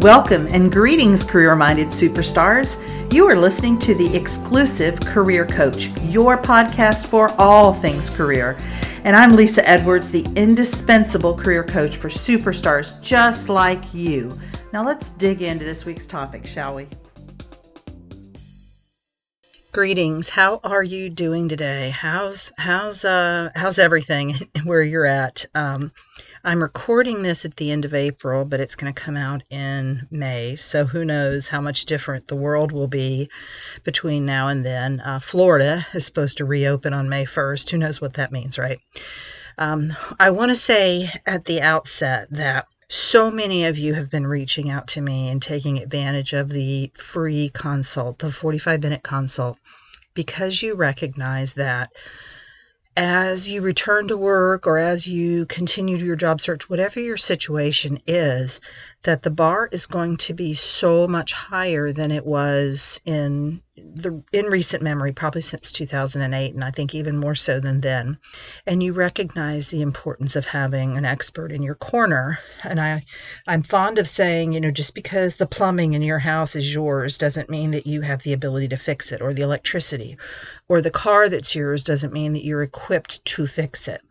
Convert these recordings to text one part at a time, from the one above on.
Welcome and greetings, career minded superstars. You are listening to the exclusive Career Coach, your podcast for all things career. And I'm Lesa Edwards, the indispensable career coach for superstars just like you. Now let's dig into this week's topic, shall we? Greetings. How are you doing today? How's how's uh how's everything where you're at? Um, I'm recording this at the end of April, but it's going to come out in May. So who knows how much different the world will be between now and then. Uh, Florida is supposed to reopen on May 1st. Who knows what that means, right? Um, I want to say at the outset that so many of you have been reaching out to me and taking advantage of the free consult, the 45 minute consult, because you recognize that as you return to work or as you continue your job search, whatever your situation is, that the bar is going to be so much higher than it was in the in recent memory, probably since 2008, and I think even more so than then. And you recognize the importance of having an expert in your corner. And I, I'm fond of saying, you know, just because the plumbing in your house is yours doesn't mean that you have the ability to fix it, or the electricity, or the car that's yours doesn't mean that you're equipped to fix it.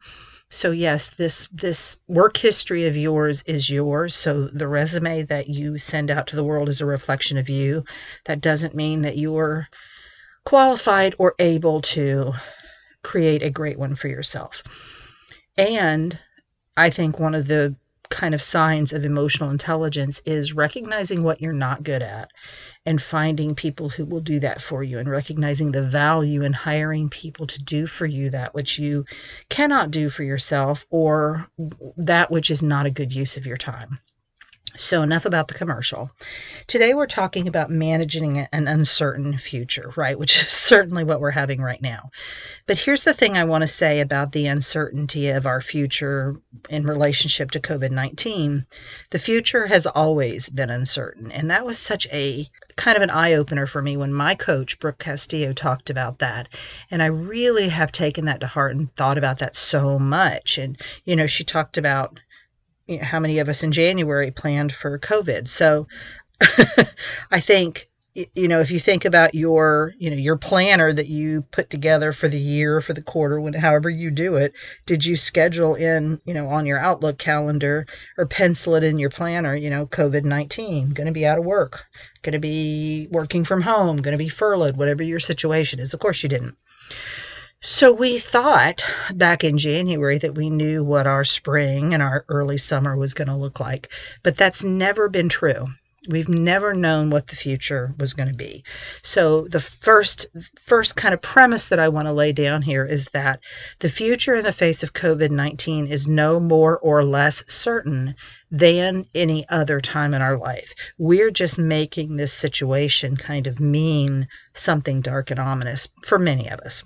So yes, this this work history of yours is yours. So the resume that you send out to the world is a reflection of you. That doesn't mean that you're qualified or able to create a great one for yourself. And I think one of the kind of signs of emotional intelligence is recognizing what you're not good at and finding people who will do that for you and recognizing the value in hiring people to do for you that which you cannot do for yourself or that which is not a good use of your time. So, enough about the commercial. Today, we're talking about managing an uncertain future, right? Which is certainly what we're having right now. But here's the thing I want to say about the uncertainty of our future in relationship to COVID 19. The future has always been uncertain. And that was such a kind of an eye opener for me when my coach, Brooke Castillo, talked about that. And I really have taken that to heart and thought about that so much. And, you know, she talked about you know, how many of us in January planned for COVID. So I think you know if you think about your you know your planner that you put together for the year for the quarter when however you do it did you schedule in you know on your outlook calendar or pencil it in your planner you know covid-19 going to be out of work going to be working from home going to be furloughed whatever your situation is of course you didn't so we thought back in January that we knew what our spring and our early summer was going to look like, but that's never been true. We've never known what the future was going to be. So the first first kind of premise that I want to lay down here is that the future in the face of COVID-19 is no more or less certain than any other time in our life. We're just making this situation kind of mean something dark and ominous for many of us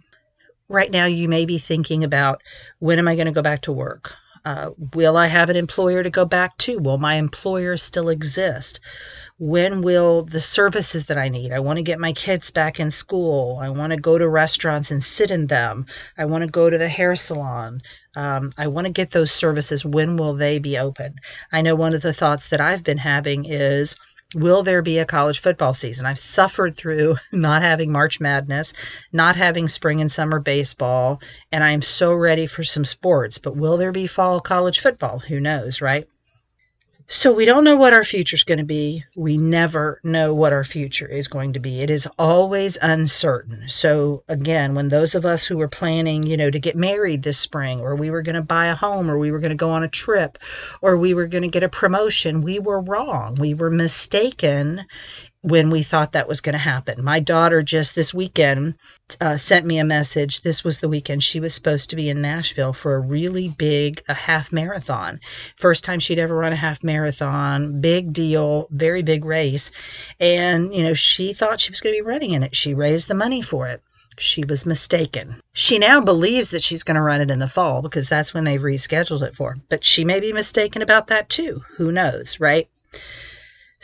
right now you may be thinking about when am I going to go back to work? Uh, will I have an employer to go back to? Will my employer still exist? When will the services that I need? I want to get my kids back in school. I want to go to restaurants and sit in them. I want to go to the hair salon. Um, I want to get those services. When will they be open? I know one of the thoughts that I've been having is, will there be a college football season? I've suffered through not having March Madness, not having spring and summer baseball, and I am so ready for some sports. But will there be fall college football? Who knows, right? So we don't know what our future is going to be. We never know what our future is going to be. It is always uncertain. So again, when those of us who were planning, you know, to get married this spring or we were going to buy a home or we were going to go on a trip or we were going to get a promotion, we were wrong. We were mistaken when we thought that was going to happen. My daughter just this weekend uh, sent me a message. This was the weekend she was supposed to be in Nashville for a really big a half marathon. First time she'd ever run a half marathon, big deal, very big race. And, you know, she thought she was going to be running in it. She raised the money for it. She was mistaken. She now believes that she's going to run it in the fall because that's when they've rescheduled it for. But she may be mistaken about that too. Who knows, right?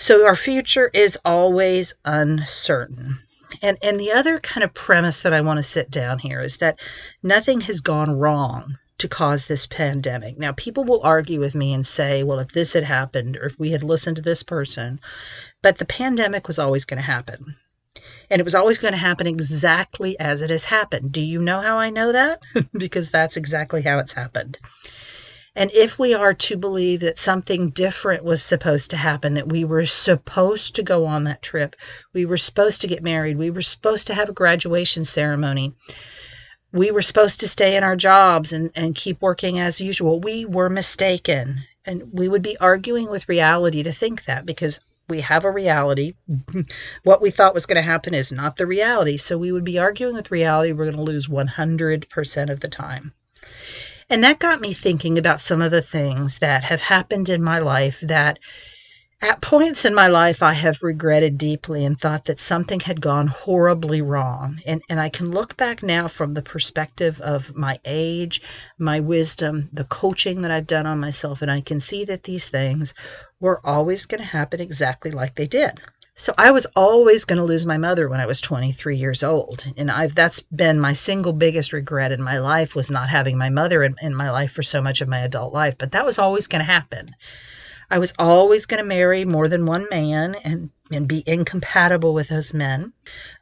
So our future is always uncertain. And and the other kind of premise that I want to sit down here is that nothing has gone wrong to cause this pandemic. Now, people will argue with me and say, well, if this had happened or if we had listened to this person, but the pandemic was always going to happen. And it was always going to happen exactly as it has happened. Do you know how I know that? because that's exactly how it's happened. And if we are to believe that something different was supposed to happen, that we were supposed to go on that trip, we were supposed to get married, we were supposed to have a graduation ceremony, we were supposed to stay in our jobs and, and keep working as usual, we were mistaken. And we would be arguing with reality to think that because we have a reality. what we thought was going to happen is not the reality. So we would be arguing with reality. We're going to lose 100% of the time. And that got me thinking about some of the things that have happened in my life that at points in my life I have regretted deeply and thought that something had gone horribly wrong. And, and I can look back now from the perspective of my age, my wisdom, the coaching that I've done on myself, and I can see that these things were always going to happen exactly like they did. So I was always going to lose my mother when I was 23 years old, and I've that's been my single biggest regret in my life was not having my mother in, in my life for so much of my adult life. But that was always going to happen. I was always going to marry more than one man and, and be incompatible with those men.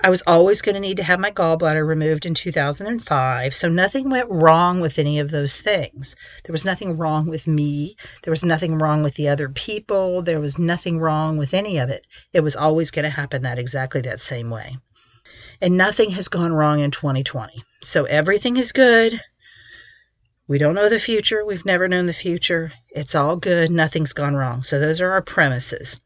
I was always going to need to have my gallbladder removed in 2005. So nothing went wrong with any of those things. There was nothing wrong with me. There was nothing wrong with the other people. There was nothing wrong with any of it. It was always going to happen that exactly that same way. And nothing has gone wrong in 2020. So everything is good. We don't know the future. We've never known the future. It's all good. Nothing's gone wrong. So, those are our premises.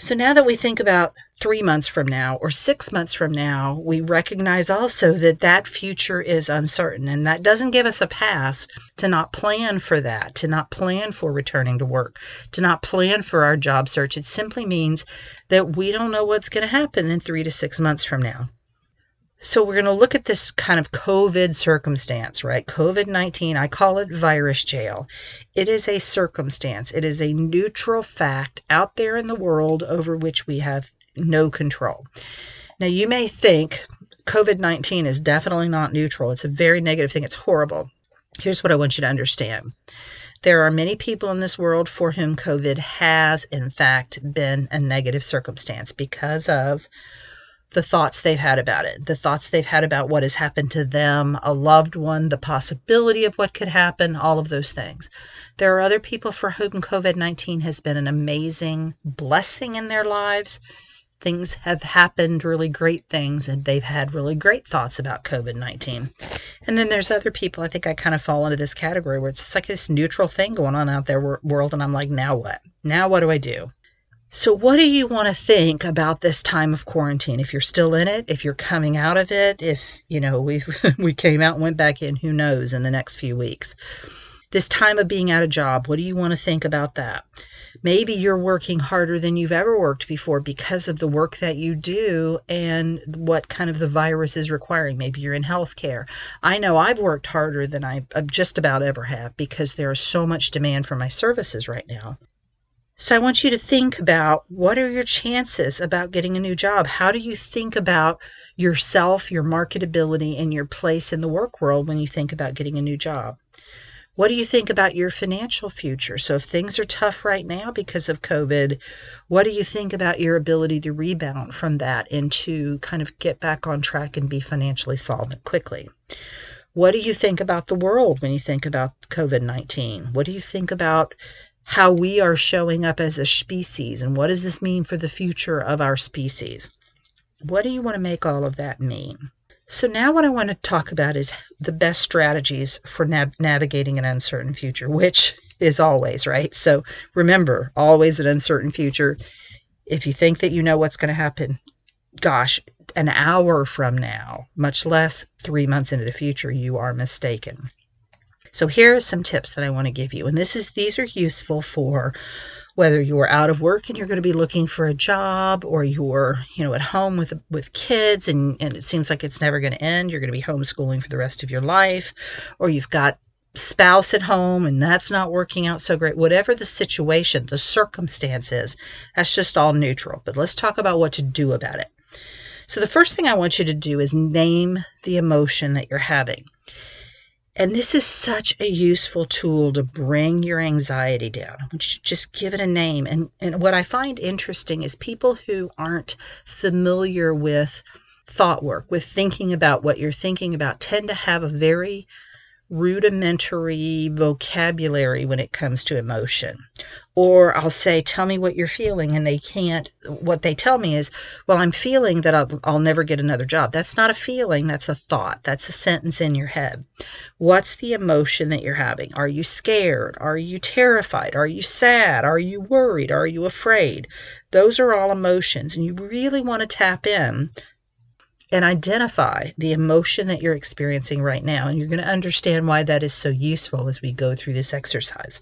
So, now that we think about three months from now or six months from now, we recognize also that that future is uncertain. And that doesn't give us a pass to not plan for that, to not plan for returning to work, to not plan for our job search. It simply means that we don't know what's going to happen in three to six months from now. So we're going to look at this kind of COVID circumstance, right? COVID 19, I call it virus jail. It is a circumstance, it is a neutral fact out there in the world over which we have no control. Now, you may think COVID 19 is definitely not neutral, it's a very negative thing, it's horrible. Here's what I want you to understand. There are many people in this world for whom COVID has, in fact, been a negative circumstance because of the thoughts they've had about it, the thoughts they've had about what has happened to them, a loved one, the possibility of what could happen, all of those things. There are other people for whom COVID 19 has been an amazing blessing in their lives. Things have happened, really great things, and they've had really great thoughts about COVID 19. And then there's other people, I think I kind of fall into this category where it's like this neutral thing going on out there world, and I'm like, now what? Now what do I do? So, what do you want to think about this time of quarantine? If you're still in it, if you're coming out of it, if you know we we came out and went back in, who knows in the next few weeks? This time of being out of job, what do you want to think about that? Maybe you're working harder than you've ever worked before because of the work that you do and what kind of the virus is requiring. Maybe you're in healthcare. I know I've worked harder than I uh, just about ever have because there is so much demand for my services right now. So I want you to think about what are your chances about getting a new job? How do you think about yourself, your marketability, and your place in the work world when you think about getting a new job? What do you think about your financial future? So, if things are tough right now because of COVID, what do you think about your ability to rebound from that and to kind of get back on track and be financially solvent quickly? What do you think about the world when you think about COVID 19? What do you think about how we are showing up as a species and what does this mean for the future of our species? What do you want to make all of that mean? So, now what I want to talk about is the best strategies for nav- navigating an uncertain future, which is always, right? So, remember, always an uncertain future. If you think that you know what's going to happen, gosh, an hour from now, much less three months into the future, you are mistaken. So here are some tips that I want to give you. And this is these are useful for whether you're out of work and you're going to be looking for a job or you're, you know, at home with with kids and, and it seems like it's never going to end. You're going to be homeschooling for the rest of your life, or you've got spouse at home and that's not working out so great. Whatever the situation, the circumstances, that's just all neutral. But let's talk about what to do about it. So the first thing I want you to do is name the emotion that you're having. And this is such a useful tool to bring your anxiety down. I want you to just give it a name. And, and what I find interesting is people who aren't familiar with thought work, with thinking about what you're thinking about, tend to have a very rudimentary vocabulary when it comes to emotion. Or I'll say, Tell me what you're feeling, and they can't. What they tell me is, Well, I'm feeling that I'll, I'll never get another job. That's not a feeling, that's a thought, that's a sentence in your head. What's the emotion that you're having? Are you scared? Are you terrified? Are you sad? Are you worried? Are you afraid? Those are all emotions, and you really want to tap in and identify the emotion that you're experiencing right now. And you're going to understand why that is so useful as we go through this exercise.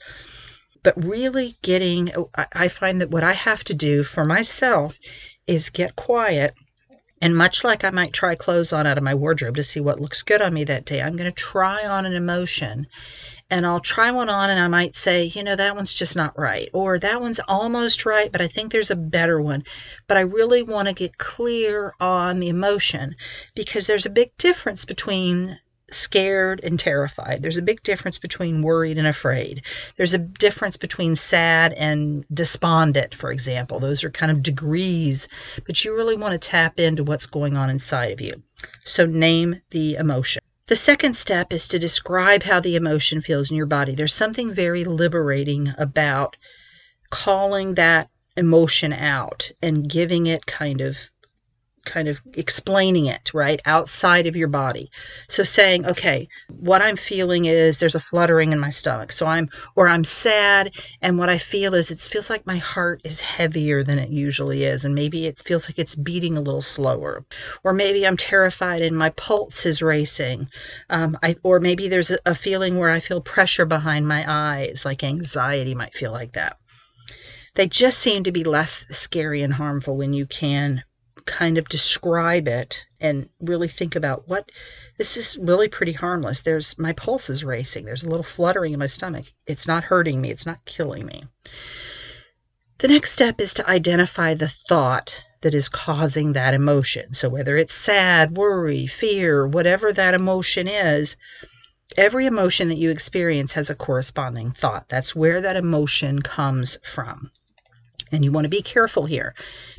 But really getting, oh, I find that what I have to do for myself is get quiet. And much like I might try clothes on out of my wardrobe to see what looks good on me that day, I'm going to try on an emotion and I'll try one on and I might say, you know, that one's just not right, or that one's almost right, but I think there's a better one. But I really want to get clear on the emotion because there's a big difference between scared and terrified. There's a big difference between worried and afraid. There's a difference between sad and despondent, for example. Those are kind of degrees, but you really want to tap into what's going on inside of you. So name the emotion. The second step is to describe how the emotion feels in your body. There's something very liberating about calling that emotion out and giving it kind of kind of explaining it, right, outside of your body. So saying, okay, what I'm feeling is there's a fluttering in my stomach. So I'm, or I'm sad, and what I feel is it feels like my heart is heavier than it usually is, and maybe it feels like it's beating a little slower. Or maybe I'm terrified and my pulse is racing. Um, I, or maybe there's a, a feeling where I feel pressure behind my eyes, like anxiety might feel like that they just seem to be less scary and harmful when you can kind of describe it and really think about what this is really pretty harmless. There's my pulse is racing. There's a little fluttering in my stomach. It's not hurting me. It's not killing me. The next step is to identify the thought that is causing that emotion. So whether it's sad, worry, fear, whatever that emotion is, every emotion that you experience has a corresponding thought. That's where that emotion comes from. And you want to be careful here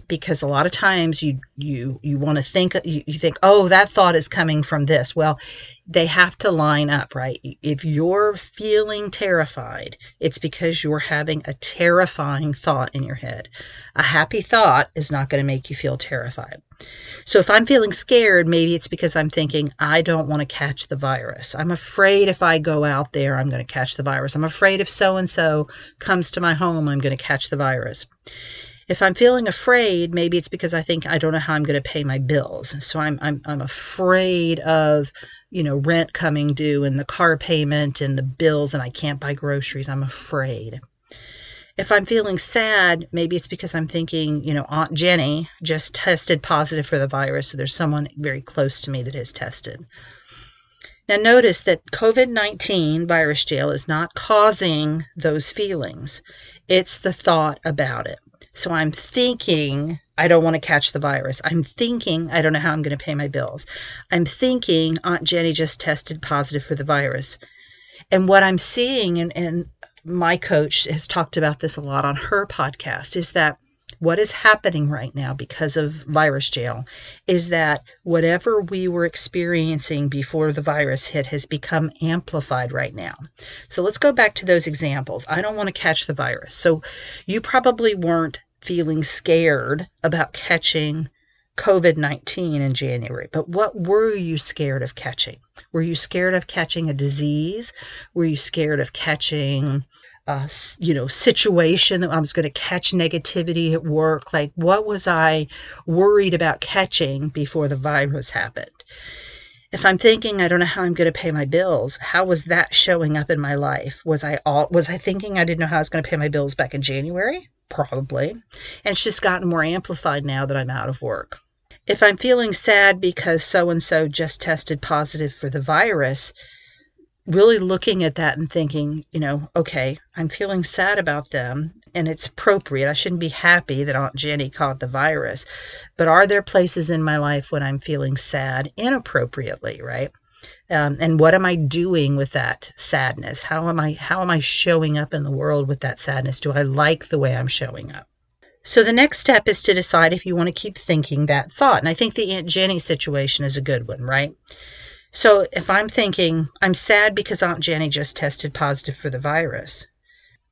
because a lot of times you you you want to think you, you think oh that thought is coming from this. Well they have to line up right? If you're feeling terrified it's because you're having a terrifying thought in your head. A happy thought is not going to make you feel terrified. So if i'm feeling scared maybe it's because i'm thinking i don't want to catch the virus. I'm afraid if i go out there i'm going to catch the virus. I'm afraid if so and so comes to my home i'm going to catch the virus if I'm feeling afraid, maybe it's because I think I don't know how I'm going to pay my bills. So I'm, I'm, I'm afraid of, you know, rent coming due and the car payment and the bills and I can't buy groceries. I'm afraid. If I'm feeling sad, maybe it's because I'm thinking, you know, Aunt Jenny just tested positive for the virus. So there's someone very close to me that has tested. Now, notice that COVID 19 virus jail is not causing those feelings, it's the thought about it. So I'm thinking I don't want to catch the virus. I'm thinking I don't know how I'm going to pay my bills. I'm thinking Aunt Jenny just tested positive for the virus. And what I'm seeing, and, and my coach has talked about this a lot on her podcast, is that what is happening right now because of virus jail is that whatever we were experiencing before the virus hit has become amplified right now. So let's go back to those examples. I don't want to catch the virus. So you probably weren't feeling scared about catching COVID 19 in January. But what were you scared of catching? Were you scared of catching a disease? Were you scared of catching uh, a you know situation that I was going to catch negativity at work? Like what was I worried about catching before the virus happened? if I'm thinking I don't know how I'm going to pay my bills, how was that showing up in my life? Was I all was I thinking I didn't know how I was going to pay my bills back in January? Probably. And it's just gotten more amplified now that I'm out of work. If I'm feeling sad because so and so just tested positive for the virus, really looking at that and thinking, you know, okay, I'm feeling sad about them and it's appropriate. I shouldn't be happy that Aunt Jenny caught the virus. But are there places in my life when I'm feeling sad inappropriately, right? Um, and what am I doing with that sadness? How am I how am I showing up in the world with that sadness? Do I like the way I'm showing up? So the next step is to decide if you want to keep thinking that thought. And I think the Aunt Jenny situation is a good one, right? So if I'm thinking, I'm sad because Aunt Jenny just tested positive for the virus,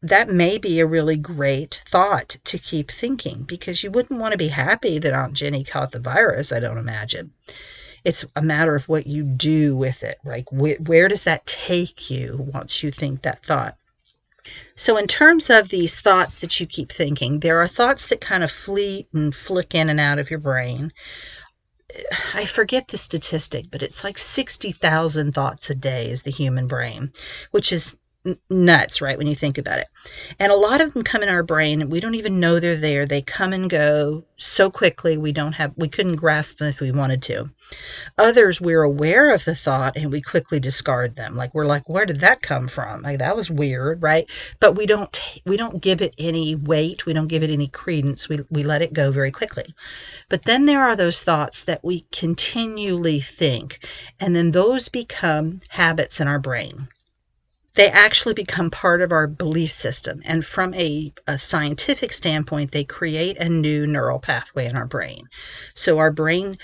that may be a really great thought to keep thinking because you wouldn't want to be happy that Aunt Jenny caught the virus, I don't imagine. It's a matter of what you do with it. Like, wh- where does that take you once you think that thought? So, in terms of these thoughts that you keep thinking, there are thoughts that kind of fleet and flick in and out of your brain. I forget the statistic, but it's like 60,000 thoughts a day is the human brain, which is nuts, right, when you think about it. And a lot of them come in our brain, and we don't even know they're there. They come and go so quickly, we don't have, we couldn't grasp them if we wanted to. Others, we're aware of the thought and we quickly discard them. Like, we're like, where did that come from? Like, that was weird, right? But we don't, we don't give it any weight. We don't give it any credence. We, we let it go very quickly. But then there are those thoughts that we continually think, and then those become habits in our brain they actually become part of our belief system. And from a, a, scientific standpoint, they create a new neural pathway in our brain. So our brain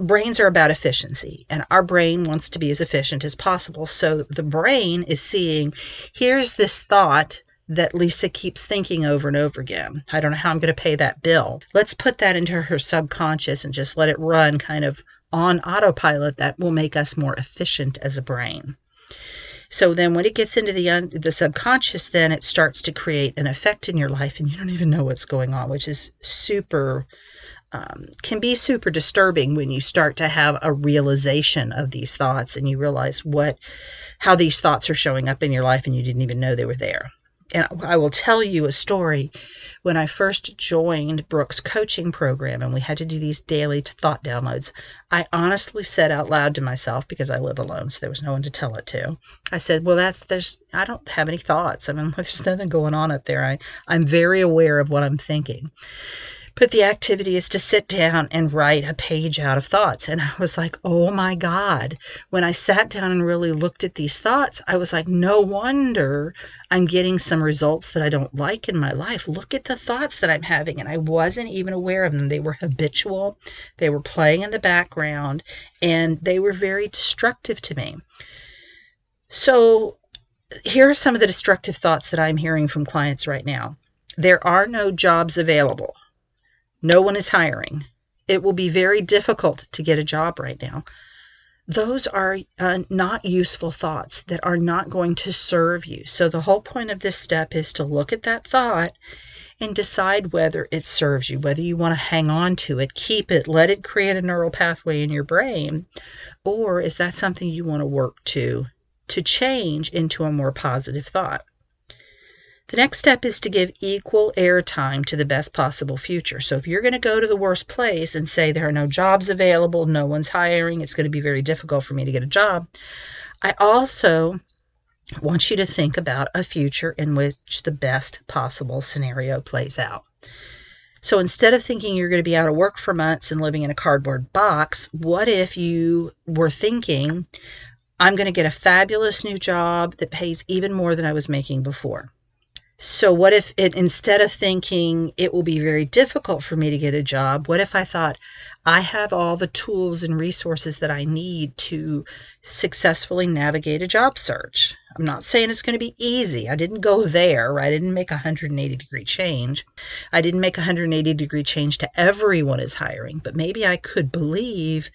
brains are about efficiency and our brain wants to be as efficient as possible. So the brain is seeing here's this thought that Lesa keeps thinking over and over again. I don't know how I'm going to pay that bill. Let's put that into her subconscious and just let it run kind of on autopilot that will make us more efficient as a brain. So then when it gets into the un, the subconscious, then it starts to create an effect in your life and you don't even know what's going on, which is super um, can be super disturbing when you start to have a realization of these thoughts and you realize what how these thoughts are showing up in your life and you didn't even know they were there. And I will tell you a story when I first joined Brooke's coaching program and we had to do these daily thought downloads, I honestly said out loud to myself, because I live alone, so there was no one to tell it to. I said, Well, that's, there's, I don't have any thoughts. I mean, there's nothing going on up there. I, I'm very aware of what I'm thinking. But the activity is to sit down and write a page out of thoughts. And I was like, oh my God. When I sat down and really looked at these thoughts, I was like, no wonder I'm getting some results that I don't like in my life. Look at the thoughts that I'm having. And I wasn't even aware of them. They were habitual, they were playing in the background, and they were very destructive to me. So, here are some of the destructive thoughts that I'm hearing from clients right now. There are no jobs available. No one is hiring. It will be very difficult to get a job right now. Those are uh, not useful thoughts that are not going to serve you. So, the whole point of this step is to look at that thought and decide whether it serves you, whether you want to hang on to it, keep it, let it create a neural pathway in your brain, or is that something you want to work to to change into a more positive thought? The next step is to give equal airtime to the best possible future. So if you're going to go to the worst place and say there are no jobs available, no one's hiring, it's going to be very difficult for me to get a job, I also want you to think about a future in which the best possible scenario plays out. So instead of thinking you're going to be out of work for months and living in a cardboard box, what if you were thinking, I'm going to get a fabulous new job that pays even more than I was making before? So, what if it, instead of thinking it will be very difficult for me to get a job, what if I thought I have all the tools and resources that I need to successfully navigate a job search? I'm not saying it's going to be easy. I didn't go there, right? I didn't make a 180 degree change. I didn't make a 180 degree change to everyone is hiring, but maybe I could believe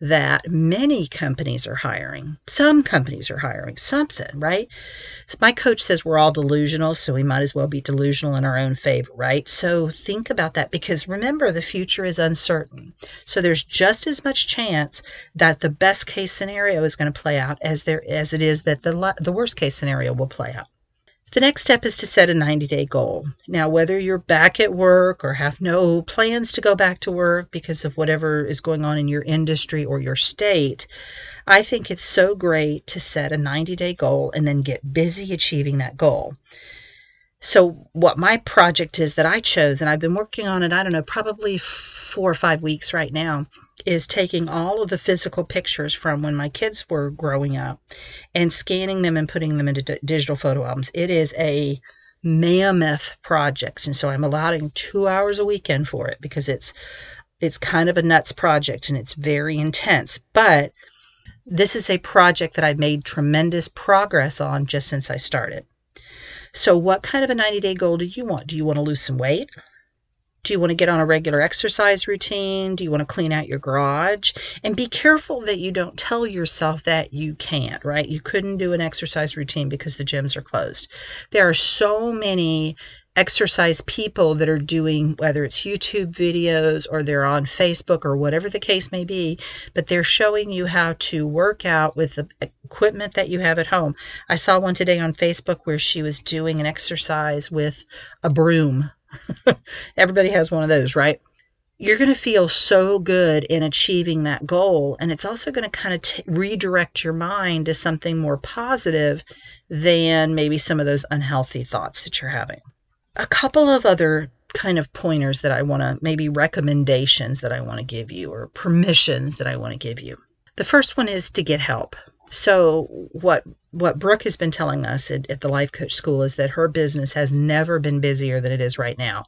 that many companies are hiring. Some companies are hiring something, right? My coach says we're all delusional, so we might as well be delusional in our own favor, right? So think about that because remember, the future is uncertain. So there's just as much chance that the best case scenario is going to play out as there as it is that the the worst case scenario will play out. The next step is to set a 90 day goal. Now, whether you're back at work or have no plans to go back to work because of whatever is going on in your industry or your state, I think it's so great to set a 90 day goal and then get busy achieving that goal. So, what my project is that I chose, and I've been working on it, I don't know, probably four or five weeks right now, is taking all of the physical pictures from when my kids were growing up and scanning them and putting them into d- digital photo albums. It is a mammoth project, and so I'm allotting two hours a weekend for it because it's it's kind of a nuts project and it's very intense. But this is a project that I've made tremendous progress on just since I started. So, what kind of a 90 day goal do you want? Do you want to lose some weight? Do you want to get on a regular exercise routine? Do you want to clean out your garage? And be careful that you don't tell yourself that you can't, right? You couldn't do an exercise routine because the gyms are closed. There are so many exercise people that are doing whether it's YouTube videos or they're on Facebook or whatever the case may be, but they're showing you how to work out with the equipment that you have at home. I saw one today on Facebook where she was doing an exercise with a broom. Everybody has one of those, right? You're going to feel so good in achieving that goal. And it's also going to kind of t- redirect your mind to something more positive than maybe some of those unhealthy thoughts that you're having a couple of other kind of pointers that I want to maybe recommendations that I want to give you or permissions that I want to give you. The first one is to get help. So what what Brooke has been telling us at, at, the life coach school is that her business has never been busier than it is right now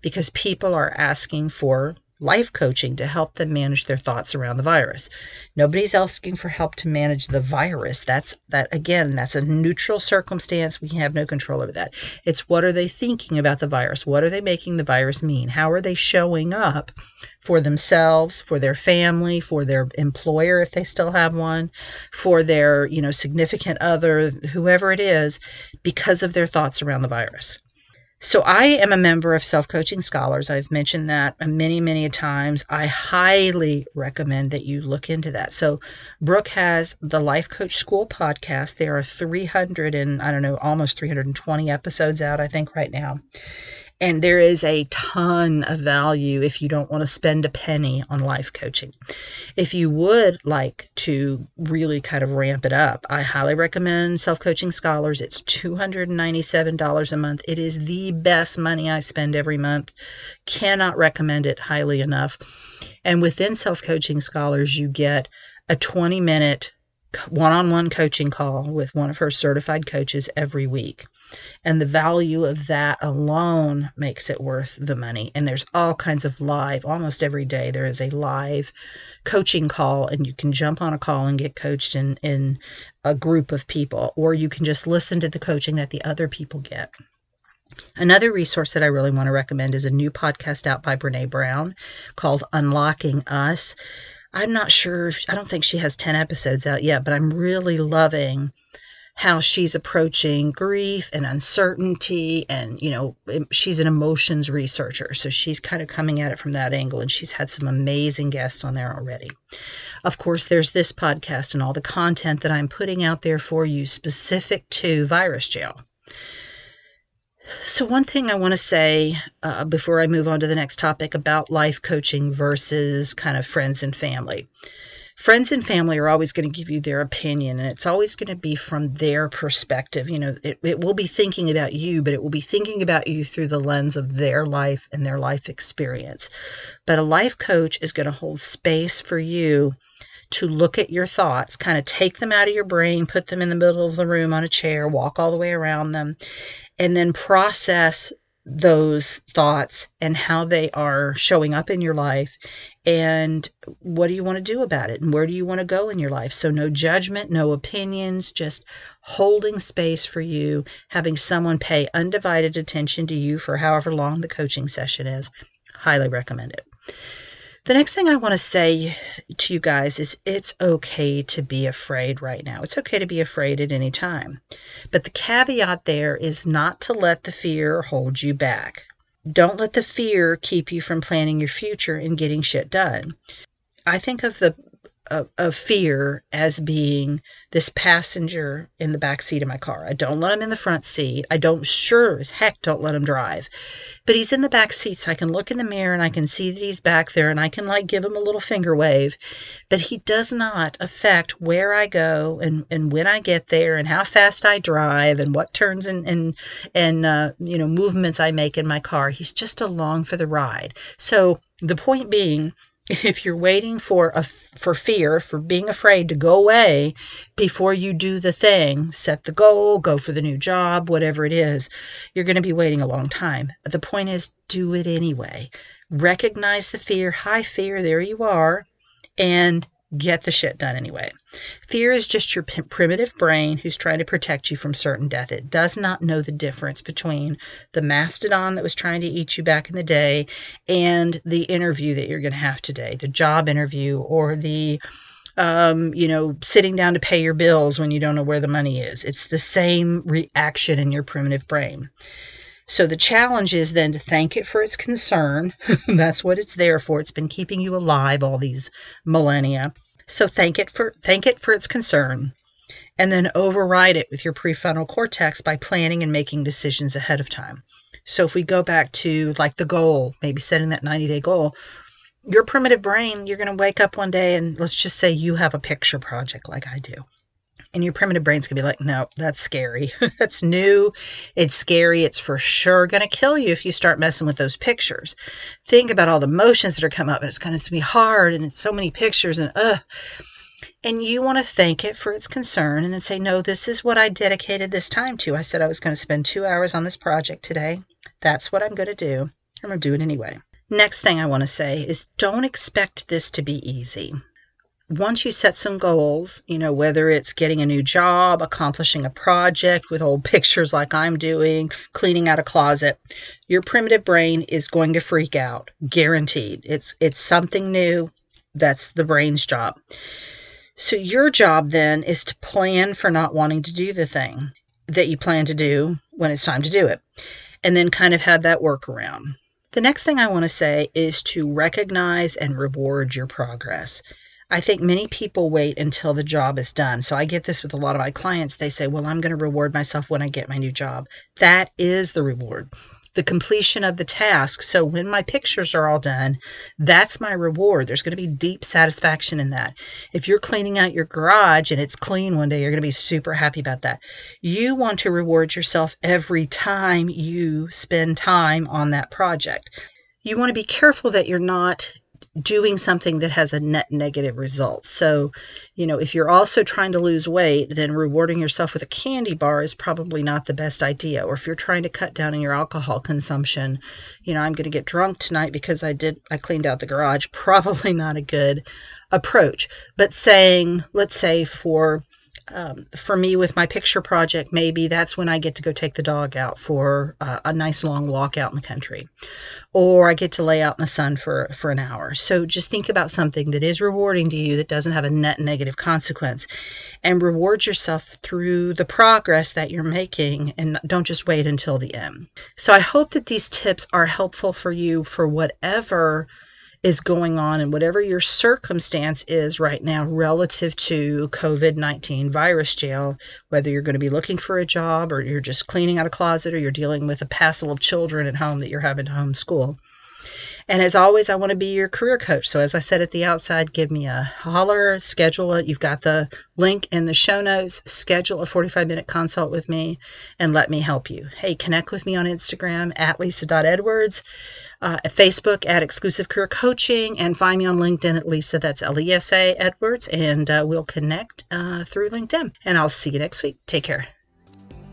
because people are asking for life coaching to help them manage their thoughts around the virus. Nobody's asking for help to manage the virus. That's that again, that's a neutral circumstance. We have no control over that. It's what are they thinking about the virus? What are they making the virus mean? How are they showing up for themselves, for their family, for their employer if they still have one, for their, you know, significant other, whoever it is, because of their thoughts around the virus. So I am a member of Self Coaching Scholars. I've mentioned that many, many times. I highly recommend that you look into that. So Brooke has the Life Coach School podcast. There are 300 and I don't know, almost 320 episodes out, I think, right now. And there is a ton of value if you don't want to spend a penny on life coaching. If you would like to really kind of ramp it up, I highly recommend Self Coaching Scholars. It's $297 a month. It is the best money I spend every month. Cannot recommend it highly enough. And within Self Coaching Scholars, you get a 20 minute one on one coaching call with one of her certified coaches every week. And the value of that alone makes it worth the money. And there's all kinds of live, almost every day, there is a live coaching call, and you can jump on a call and get coached in, in a group of people, or you can just listen to the coaching that the other people get. Another resource that I really want to recommend is a new podcast out by Brene Brown called Unlocking Us. I'm not sure, I don't think she has 10 episodes out yet, but I'm really loving how she's approaching grief and uncertainty and you know she's an emotions researcher so she's kind of coming at it from that angle and she's had some amazing guests on there already. Of course there's this podcast and all the content that i'm putting out there for you specific to virus jail so, one thing I want to say uh, before I move on to the next topic about life coaching versus kind of friends and family. Friends and family are always going to give you their opinion, and it's always going to be from their perspective. You know, it, it will be thinking about you, but it will be thinking about you through the lens of their life and their life experience. But a life coach is going to hold space for you to look at your thoughts, kind of take them out of your brain, put them in the middle of the room on a chair, walk all the way around them, and then process those thoughts and how they are showing up in your life. And what do you want to do about it? And where do you want to go in your life? So no judgment no opinions just holding space for you having someone pay undivided attention to you for however long the coaching session is. Highly recommend it the next thing I want to say to you guys is it's okay to be afraid right now. It's okay to be afraid at any time. But the caveat there is not to let the fear hold you back. Don't let the fear keep you from planning your future and getting shit done. I think of the of, of fear as being this passenger in the back seat of my car. I don't let him in the front seat. I don't sure as heck don't let him drive. But he's in the back seat so I can look in the mirror and I can see that he's back there and I can like give him a little finger wave. But he does not affect where I go and, and when I get there and how fast I drive and what turns and and, and uh, you know movements I make in my car. He's just along for the ride. So the point being if you're waiting for a for fear for being afraid to go away before you do the thing set the goal go for the new job whatever it is you're going to be waiting a long time. The point is do it anyway. Recognize the fear high fear there you are and get the shit done anyway. Fear is just your p- primitive brain who's trying to protect you from certain death. It does not know the difference between the mastodon that was trying to eat you back in the day and the interview that you're going to have today, the job interview or the um, you know, sitting down to pay your bills when you don't know where the money is. It's the same reaction in your primitive brain. So the challenge is then to thank it for its concern. That's what it's there for. It's been keeping you alive all these millennia. So thank it for thank it for its concern and then override it with your prefrontal cortex by planning and making decisions ahead of time. So if we go back to like the goal, maybe setting that 90-day goal, your primitive brain, you're going to wake up one day and let's just say you have a picture project like I do and your primitive brain's gonna be like, no, that's scary. that's new. It's scary. It's for sure gonna kill you if you start messing with those pictures. Think about all the emotions that are coming up, and it's gonna be hard, and it's so many pictures, and ugh. And you want to thank it for its concern and then say, no, this is what I dedicated this time to. I said I was going to spend two hours on this project today. That's what I'm going to do. I'm going to do it anyway. Next thing I want to say is don't expect this to be easy once you set some goals, you know, whether it's getting a new job, accomplishing a project with old pictures like I'm doing, cleaning out a closet, your primitive brain is going to freak out, guaranteed. It's it's something new. That's the brain's job. So your job then is to plan for not wanting to do the thing that you plan to do when it's time to do it. And then kind of have that workaround. The next thing I want to say is to recognize and reward your progress. I think many people wait until the job is done. So I get this with a lot of my clients. They say, Well, I'm going to reward myself when I get my new job. That is the reward, the completion of the task. So when my pictures are all done, that's my reward. There's going to be deep satisfaction in that. If you're cleaning out your garage and it's clean one day, you're going to be super happy about that. You want to reward yourself every time you spend time on that project. You want to be careful that you're not doing something that has a net negative result. So, you know, if you're also trying to lose weight, then rewarding yourself with a candy bar is probably not the best idea. Or if you're trying to cut down on your alcohol consumption, you know, I'm going to get drunk tonight because I did I cleaned out the garage, probably not a good approach. But saying, let's say for um, for me with my picture project, maybe that's when I get to go take the dog out for uh, a nice long walk out in the country, or I get to lay out in the sun for for an hour. So just think about something that is rewarding to you that doesn't have a net negative consequence, and reward yourself through the progress that you're making, and don't just wait until the end. So I hope that these tips are helpful for you for whatever is going on and whatever your circumstance is right now relative to COVID 19 virus jail, whether you're going to be looking for a job or you're just cleaning out a closet or you're dealing with a passel of children at home that you're having to homeschool. And as always, I want to be your career coach. So, as I said at the outside, give me a holler, schedule it. You've got the link in the show notes. Schedule a 45 minute consult with me and let me help you. Hey, connect with me on Instagram at lesa.edwards, uh, at Facebook at Exclusive Career Coaching, and find me on LinkedIn at Lesa. That's L E S A Edwards. And uh, we'll connect uh, through LinkedIn. And I'll see you next week. Take care.